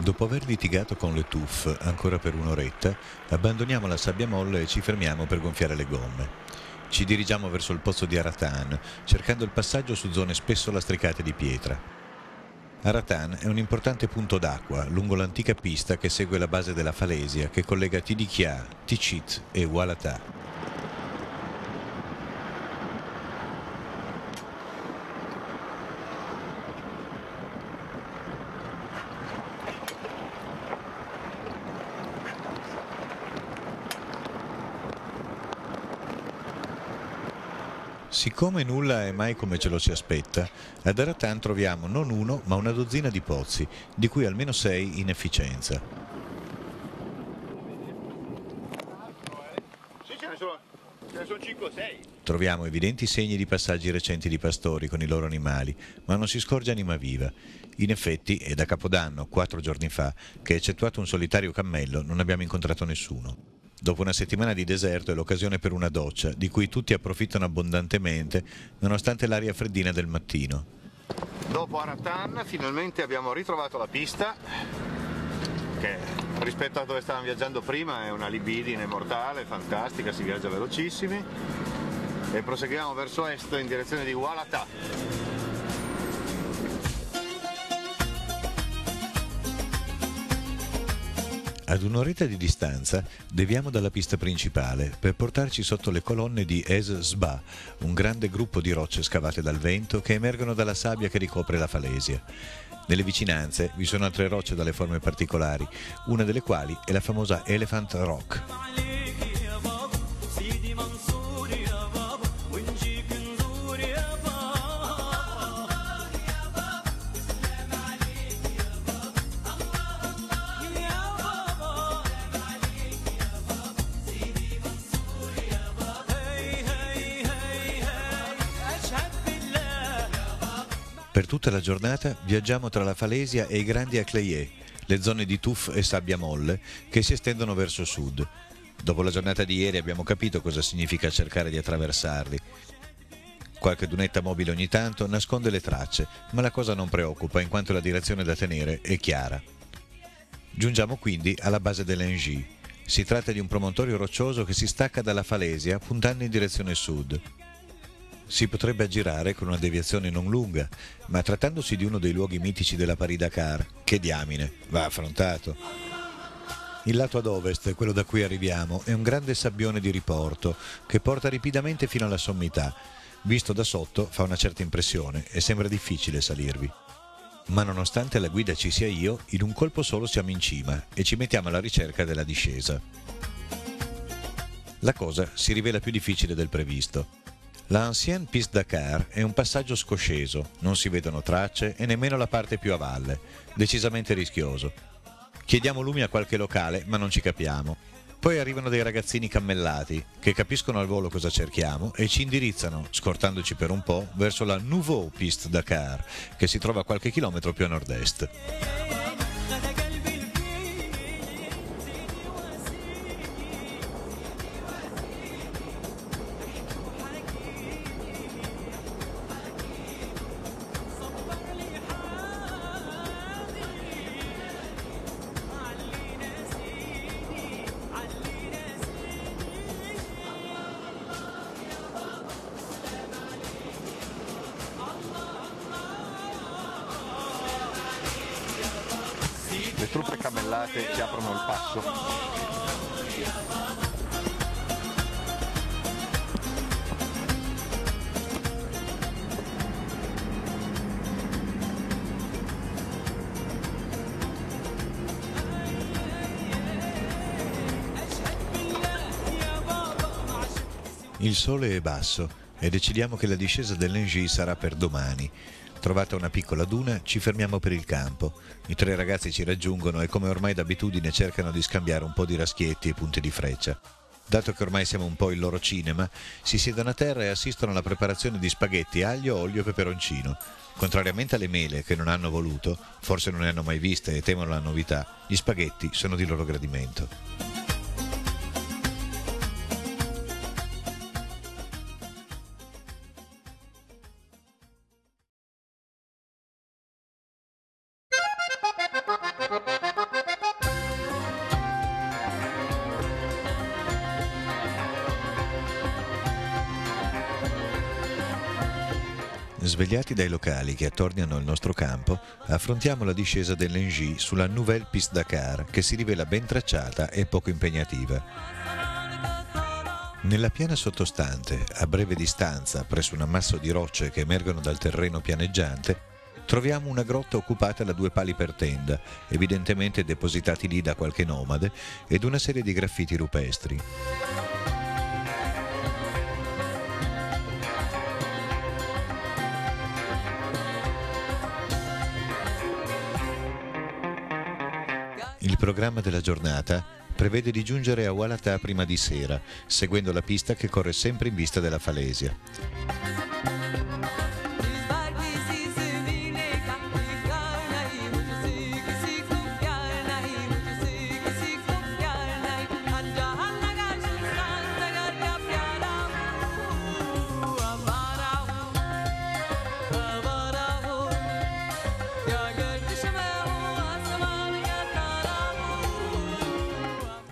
Dopo aver litigato con le Tuff ancora per un'oretta, abbandoniamo la sabbia molle e ci fermiamo per gonfiare le gomme. Ci dirigiamo verso il pozzo di Aratan, cercando il passaggio su zone spesso lastricate di pietra. Aratan è un importante punto d'acqua lungo l'antica pista che segue la base della Falesia che collega Tidikia, Ticit e Walata. Siccome nulla è mai come ce lo si aspetta, ad Aratan troviamo non uno ma una dozzina di pozzi, di cui almeno sei in efficienza. Troviamo evidenti segni di passaggi recenti di pastori con i loro animali, ma non si scorge anima viva. In effetti è da Capodanno, quattro giorni fa, che eccettuato un solitario cammello non abbiamo incontrato nessuno. Dopo una settimana di deserto è l'occasione per una doccia, di cui tutti approfittano abbondantemente, nonostante l'aria freddina del mattino. Dopo Aratan finalmente abbiamo ritrovato la pista, che rispetto a dove stavamo viaggiando prima è una libidine mortale, fantastica, si viaggia velocissimi. E proseguiamo verso est in direzione di Walata. Ad un'oretta di distanza deviamo dalla pista principale per portarci sotto le colonne di Es Sba, un grande gruppo di rocce scavate dal vento che emergono dalla sabbia che ricopre la falesia. Nelle vicinanze vi sono altre rocce dalle forme particolari, una delle quali è la famosa Elephant Rock. Tutta la giornata viaggiamo tra la Falesia e i grandi Acleier, le zone di tuff e sabbia molle che si estendono verso sud. Dopo la giornata di ieri abbiamo capito cosa significa cercare di attraversarli. Qualche dunetta mobile ogni tanto nasconde le tracce, ma la cosa non preoccupa in quanto la direzione da tenere è chiara. Giungiamo quindi alla base dell'Engie. Si tratta di un promontorio roccioso che si stacca dalla Falesia puntando in direzione sud. Si potrebbe aggirare con una deviazione non lunga, ma trattandosi di uno dei luoghi mitici della Paris-Dakar, che diamine, va affrontato. Il lato ad ovest, quello da cui arriviamo, è un grande sabbione di riporto che porta ripidamente fino alla sommità. Visto da sotto fa una certa impressione e sembra difficile salirvi. Ma nonostante la guida ci sia io, in un colpo solo siamo in cima e ci mettiamo alla ricerca della discesa. La cosa si rivela più difficile del previsto. L'Ancien Piste Dakar è un passaggio scosceso, non si vedono tracce e nemmeno la parte più a valle, decisamente rischioso. Chiediamo lumi a qualche locale, ma non ci capiamo. Poi arrivano dei ragazzini cammellati che capiscono al volo cosa cerchiamo e ci indirizzano, scortandoci per un po', verso la Nouveau Piste Dakar, che si trova qualche chilometro più a nord-est. Camellate ci aprono il passo. Il sole è basso e decidiamo che la discesa dell'Engie sarà per domani. Trovata una piccola duna, ci fermiamo per il campo. I tre ragazzi ci raggiungono e come ormai d'abitudine cercano di scambiare un po' di raschietti e punti di freccia. Dato che ormai siamo un po' il loro cinema, si siedono a terra e assistono alla preparazione di spaghetti, aglio, olio e peperoncino. Contrariamente alle mele che non hanno voluto, forse non ne hanno mai viste e temono la novità, gli spaghetti sono di loro gradimento. Svegliati dai locali che attorniano il nostro campo, affrontiamo la discesa dell'Engie sulla Nouvelle Piste Dakar, che si rivela ben tracciata e poco impegnativa. Nella piana sottostante, a breve distanza, presso un ammasso di rocce che emergono dal terreno pianeggiante, troviamo una grotta occupata da due pali per tenda, evidentemente depositati lì da qualche nomade, ed una serie di graffiti rupestri. Il programma della giornata prevede di giungere a Walata prima di sera, seguendo la pista che corre sempre in vista della Falesia.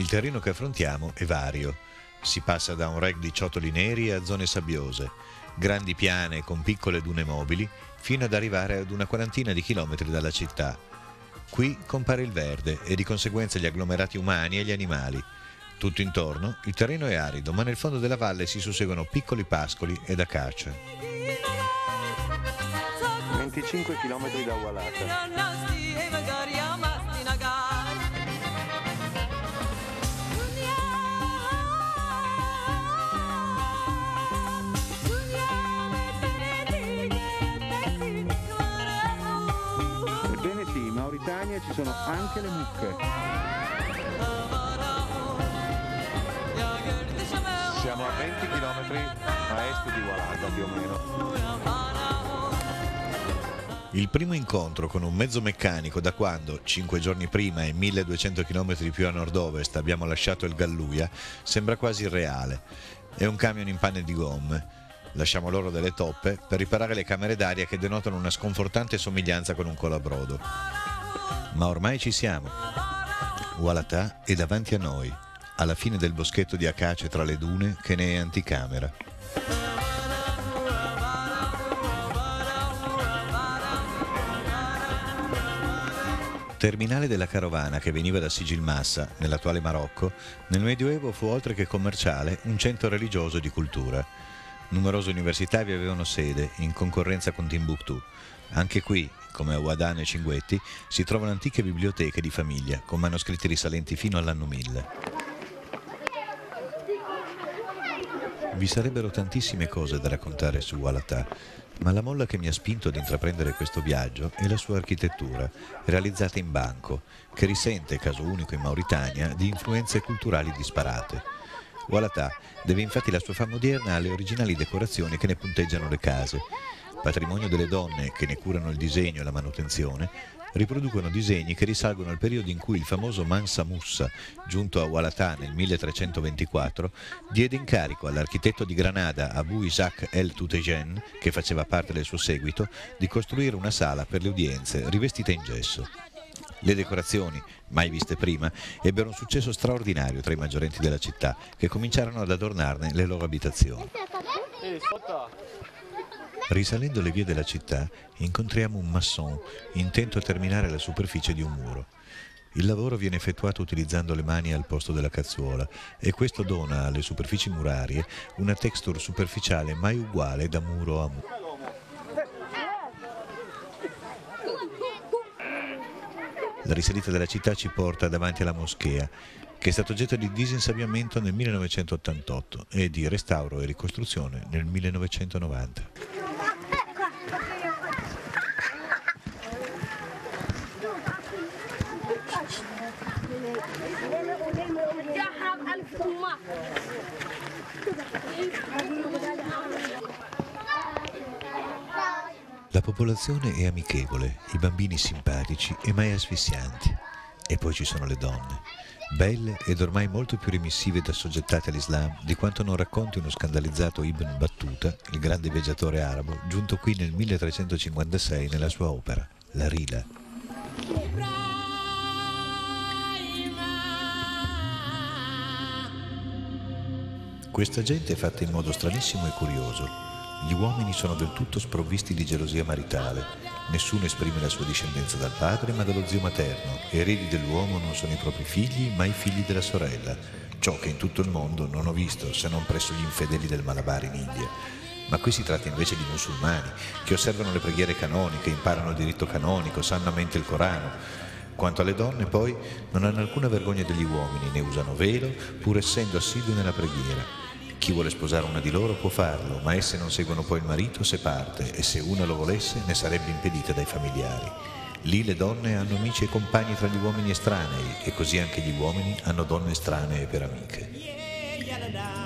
Il terreno che affrontiamo è vario. Si passa da un reg di ciotoli neri a zone sabbiose, grandi piane con piccole dune mobili, fino ad arrivare ad una quarantina di chilometri dalla città. Qui compare il verde e di conseguenza gli agglomerati umani e gli animali. Tutto intorno il terreno è arido, ma nel fondo della valle si susseguono piccoli pascoli ed acacia. 25 km da Walata. Mauritania ci sono anche le mucche. Siamo a 20 km a est di Walata più o meno. Il primo incontro con un mezzo meccanico da quando, cinque giorni prima e 1200 km più a nord-ovest, abbiamo lasciato il Galluia, sembra quasi irreale. È un camion in panne di gomme. Lasciamo loro delle toppe per riparare le camere d'aria che denotano una sconfortante somiglianza con un colabrodo. Ma ormai ci siamo. Walata è davanti a noi, alla fine del boschetto di acace tra le dune che ne è anticamera. Terminale della carovana che veniva da Sigilmassa, nell'attuale Marocco, nel Medioevo fu oltre che commerciale un centro religioso e di cultura. Numerose università vi avevano sede, in concorrenza con Timbuktu. Anche qui, come Ouadan e Cinguetti, si trovano antiche biblioteche di famiglia, con manoscritti risalenti fino all'anno 1000. Vi sarebbero tantissime cose da raccontare su Walata, ma la molla che mi ha spinto ad intraprendere questo viaggio è la sua architettura, realizzata in banco, che risente, caso unico in Mauritania, di influenze culturali disparate. Walata deve infatti la sua fama odierna alle originali decorazioni che ne punteggiano le case. Patrimonio delle donne che ne curano il disegno e la manutenzione, riproducono disegni che risalgono al periodo in cui il famoso Mansa Mussa, giunto a Walata nel 1324, diede incarico all'architetto di Granada Abu Isaac el Tutejen, che faceva parte del suo seguito, di costruire una sala per le udienze rivestita in gesso. Le decorazioni, mai viste prima, ebbero un successo straordinario tra i maggiorenti della città, che cominciarono ad adornarne le loro abitazioni. Risalendo le vie della città, incontriamo un maçon intento a terminare la superficie di un muro. Il lavoro viene effettuato utilizzando le mani al posto della cazzuola e questo dona alle superfici murarie una texture superficiale mai uguale da muro a muro. La risalita della città ci porta davanti alla moschea, che è stato oggetto di disinsabbiamento nel 1988 e di restauro e ricostruzione nel 1990. La popolazione è amichevole, i bambini simpatici e mai asfissianti. E poi ci sono le donne, belle ed ormai molto più remissive da soggettate all'Islam di quanto non racconti uno scandalizzato Ibn Battuta, il grande viaggiatore arabo, giunto qui nel 1356 nella sua opera, La Rila. Questa gente è fatta in modo stranissimo e curioso. Gli uomini sono del tutto sprovvisti di gelosia maritale. Nessuno esprime la sua discendenza dal padre, ma dallo zio materno. Eredi dell'uomo non sono i propri figli, ma i figli della sorella. Ciò che in tutto il mondo non ho visto, se non presso gli infedeli del Malabar in India. Ma qui si tratta invece di musulmani, che osservano le preghiere canoniche, imparano il diritto canonico, sanno a mente il Corano. Quanto alle donne, poi, non hanno alcuna vergogna degli uomini, ne usano velo, pur essendo assidui nella preghiera. Chi vuole sposare una di loro può farlo, ma esse non seguono poi il marito se parte e se una lo volesse ne sarebbe impedita dai familiari. Lì le donne hanno amici e compagni tra gli uomini estranei e così anche gli uomini hanno donne estranee per amiche.